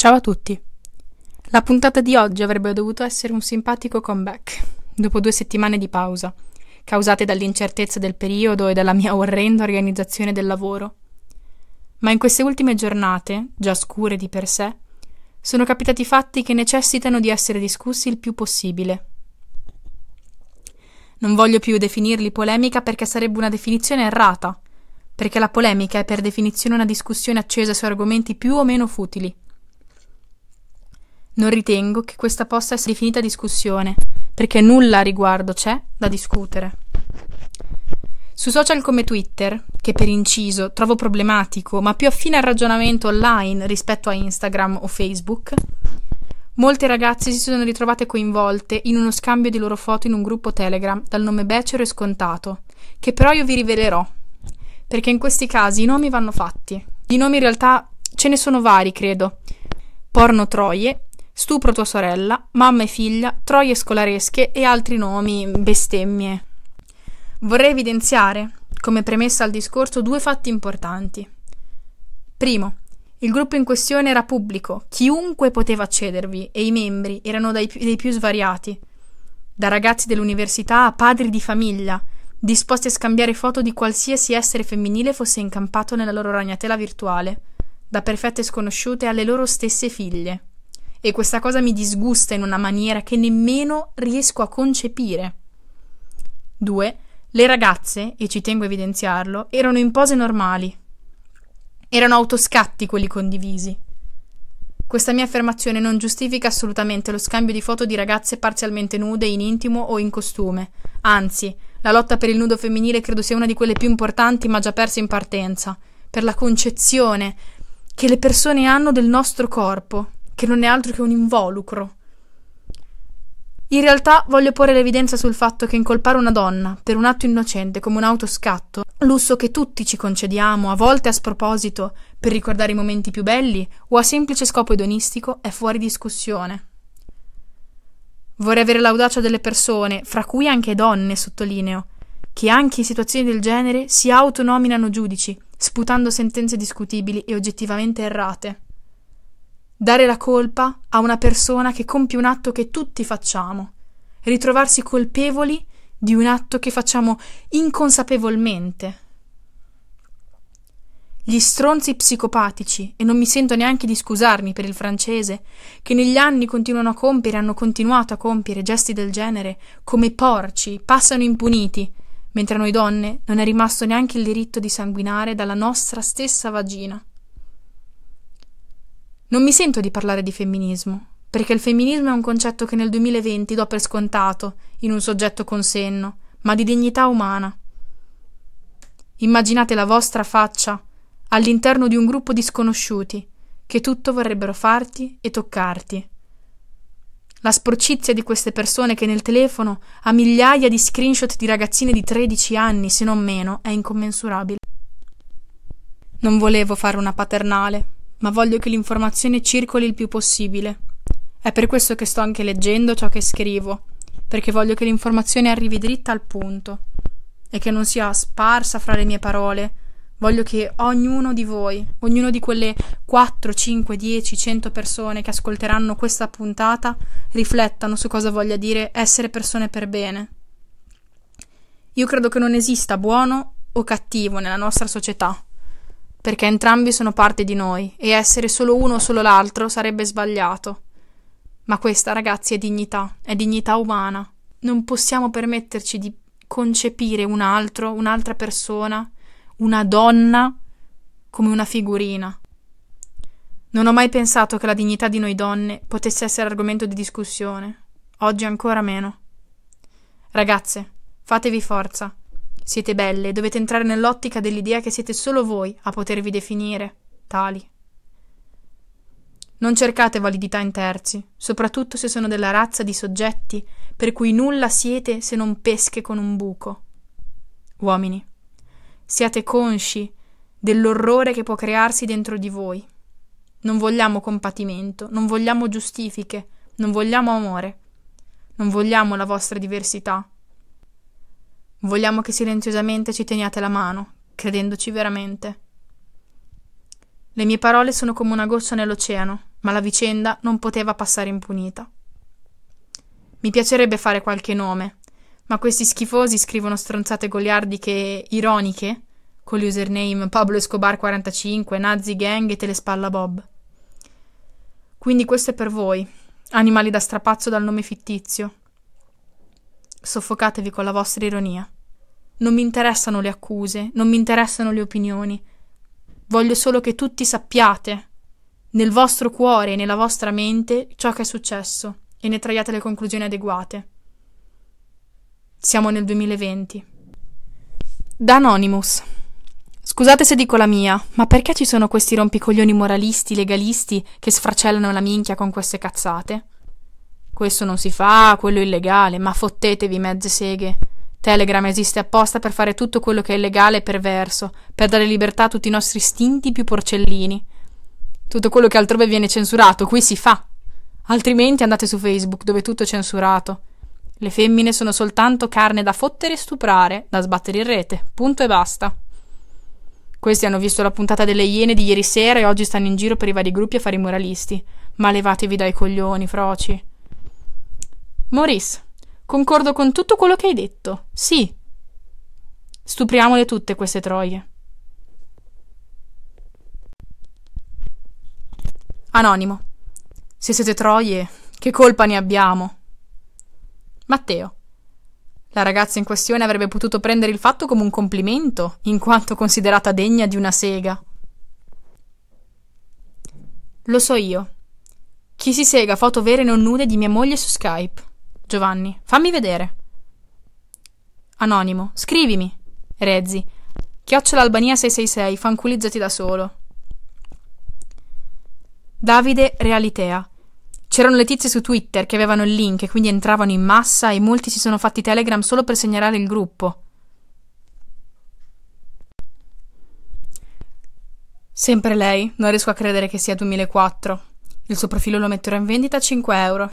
Ciao a tutti. La puntata di oggi avrebbe dovuto essere un simpatico comeback, dopo due settimane di pausa, causate dall'incertezza del periodo e dalla mia orrenda organizzazione del lavoro. Ma in queste ultime giornate, già scure di per sé, sono capitati fatti che necessitano di essere discussi il più possibile. Non voglio più definirli polemica perché sarebbe una definizione errata, perché la polemica è per definizione una discussione accesa su argomenti più o meno futili non ritengo che questa possa essere definita discussione, perché nulla a riguardo c'è da discutere. Su social come Twitter, che per inciso trovo problematico, ma più affine al ragionamento online rispetto a Instagram o Facebook, molte ragazze si sono ritrovate coinvolte in uno scambio di loro foto in un gruppo Telegram dal nome becero e scontato, che però io vi rivelerò, perché in questi casi i nomi vanno fatti. I nomi in realtà ce ne sono vari, credo. Porno troie, stupro tua sorella, mamma e figlia, troie scolaresche e altri nomi, bestemmie. Vorrei evidenziare, come premessa al discorso, due fatti importanti. Primo, il gruppo in questione era pubblico, chiunque poteva accedervi e i membri erano dei più svariati, da ragazzi dell'università a padri di famiglia, disposti a scambiare foto di qualsiasi essere femminile fosse incampato nella loro ragnatela virtuale, da perfette sconosciute alle loro stesse figlie e questa cosa mi disgusta in una maniera che nemmeno riesco a concepire. 2. Le ragazze, e ci tengo a evidenziarlo, erano in pose normali. Erano autoscatti quelli condivisi. Questa mia affermazione non giustifica assolutamente lo scambio di foto di ragazze parzialmente nude in intimo o in costume. Anzi, la lotta per il nudo femminile credo sia una di quelle più importanti ma già perse in partenza, per la concezione che le persone hanno del nostro corpo che non è altro che un involucro. In realtà voglio porre l'evidenza sul fatto che incolpare una donna per un atto innocente come un autoscatto, lusso che tutti ci concediamo, a volte a sproposito, per ricordare i momenti più belli o a semplice scopo edonistico, è fuori discussione. Vorrei avere l'audacia delle persone, fra cui anche donne, sottolineo, che anche in situazioni del genere si autonominano giudici, sputando sentenze discutibili e oggettivamente errate dare la colpa a una persona che compie un atto che tutti facciamo, ritrovarsi colpevoli di un atto che facciamo inconsapevolmente. Gli stronzi psicopatici, e non mi sento neanche di scusarmi per il francese, che negli anni continuano a compiere, hanno continuato a compiere gesti del genere, come porci, passano impuniti, mentre a noi donne non è rimasto neanche il diritto di sanguinare dalla nostra stessa vagina. Non mi sento di parlare di femminismo, perché il femminismo è un concetto che nel 2020 do per scontato in un soggetto con senno, ma di dignità umana. Immaginate la vostra faccia all'interno di un gruppo di sconosciuti che tutto vorrebbero farti e toccarti. La sporcizia di queste persone che nel telefono ha migliaia di screenshot di ragazzine di 13 anni, se non meno, è incommensurabile. Non volevo fare una paternale, ma voglio che l'informazione circoli il più possibile. È per questo che sto anche leggendo ciò che scrivo, perché voglio che l'informazione arrivi dritta al punto e che non sia sparsa fra le mie parole. Voglio che ognuno di voi, ognuno di quelle 4, 5, 10, 100 persone che ascolteranno questa puntata, riflettano su cosa voglia dire essere persone per bene. Io credo che non esista buono o cattivo nella nostra società perché entrambi sono parte di noi e essere solo uno o solo l'altro sarebbe sbagliato. Ma questa, ragazzi, è dignità, è dignità umana. Non possiamo permetterci di concepire un altro, un'altra persona, una donna, come una figurina. Non ho mai pensato che la dignità di noi donne potesse essere argomento di discussione. Oggi ancora meno. Ragazze, fatevi forza. Siete belle, dovete entrare nell'ottica dell'idea che siete solo voi a potervi definire tali. Non cercate validità in terzi, soprattutto se sono della razza di soggetti per cui nulla siete se non pesche con un buco. Uomini, siate consci dell'orrore che può crearsi dentro di voi. Non vogliamo compatimento, non vogliamo giustifiche, non vogliamo amore, non vogliamo la vostra diversità, Vogliamo che silenziosamente ci teniate la mano, credendoci veramente. Le mie parole sono come una goccia nell'oceano, ma la vicenda non poteva passare impunita. Mi piacerebbe fare qualche nome, ma questi schifosi scrivono stronzate goliardiche ironiche con l'username Pablo Escobar 45, Nazi Gang e Telespalla Bob. Quindi questo è per voi, animali da strapazzo dal nome fittizio. Soffocatevi con la vostra ironia. Non mi interessano le accuse, non mi interessano le opinioni. Voglio solo che tutti sappiate, nel vostro cuore e nella vostra mente, ciò che è successo e ne traiate le conclusioni adeguate. Siamo nel 2020. Da Anonymous. Scusate se dico la mia, ma perché ci sono questi rompicoglioni moralisti, legalisti che sfracellano la minchia con queste cazzate? Questo non si fa, quello è illegale, ma fottetevi mezze seghe. Telegram esiste apposta per fare tutto quello che è illegale e perverso, per dare libertà a tutti i nostri istinti più porcellini. Tutto quello che altrove viene censurato, qui si fa. Altrimenti andate su Facebook, dove tutto è censurato. Le femmine sono soltanto carne da fottere e stuprare, da sbattere in rete. Punto e basta. Questi hanno visto la puntata delle Iene di ieri sera e oggi stanno in giro per i vari gruppi a fare i moralisti. Ma levatevi dai coglioni, froci. Maurice, concordo con tutto quello che hai detto. Sì. Stupriamole tutte queste troie. Anonimo. Se siete troie, che colpa ne abbiamo? Matteo. La ragazza in questione avrebbe potuto prendere il fatto come un complimento, in quanto considerata degna di una sega. Lo so io. Chi si sega foto vere non nude di mia moglie su Skype? Giovanni, fammi vedere. Anonimo, scrivimi. Rezzi. Chiocciola Albania 666, fanculizzati da solo. Davide Realitea. C'erano le tizie su Twitter che avevano il link e quindi entravano in massa e molti si sono fatti Telegram solo per segnalare il gruppo. Sempre lei, non riesco a credere che sia 2004. Il suo profilo lo metterò in vendita a 5 euro.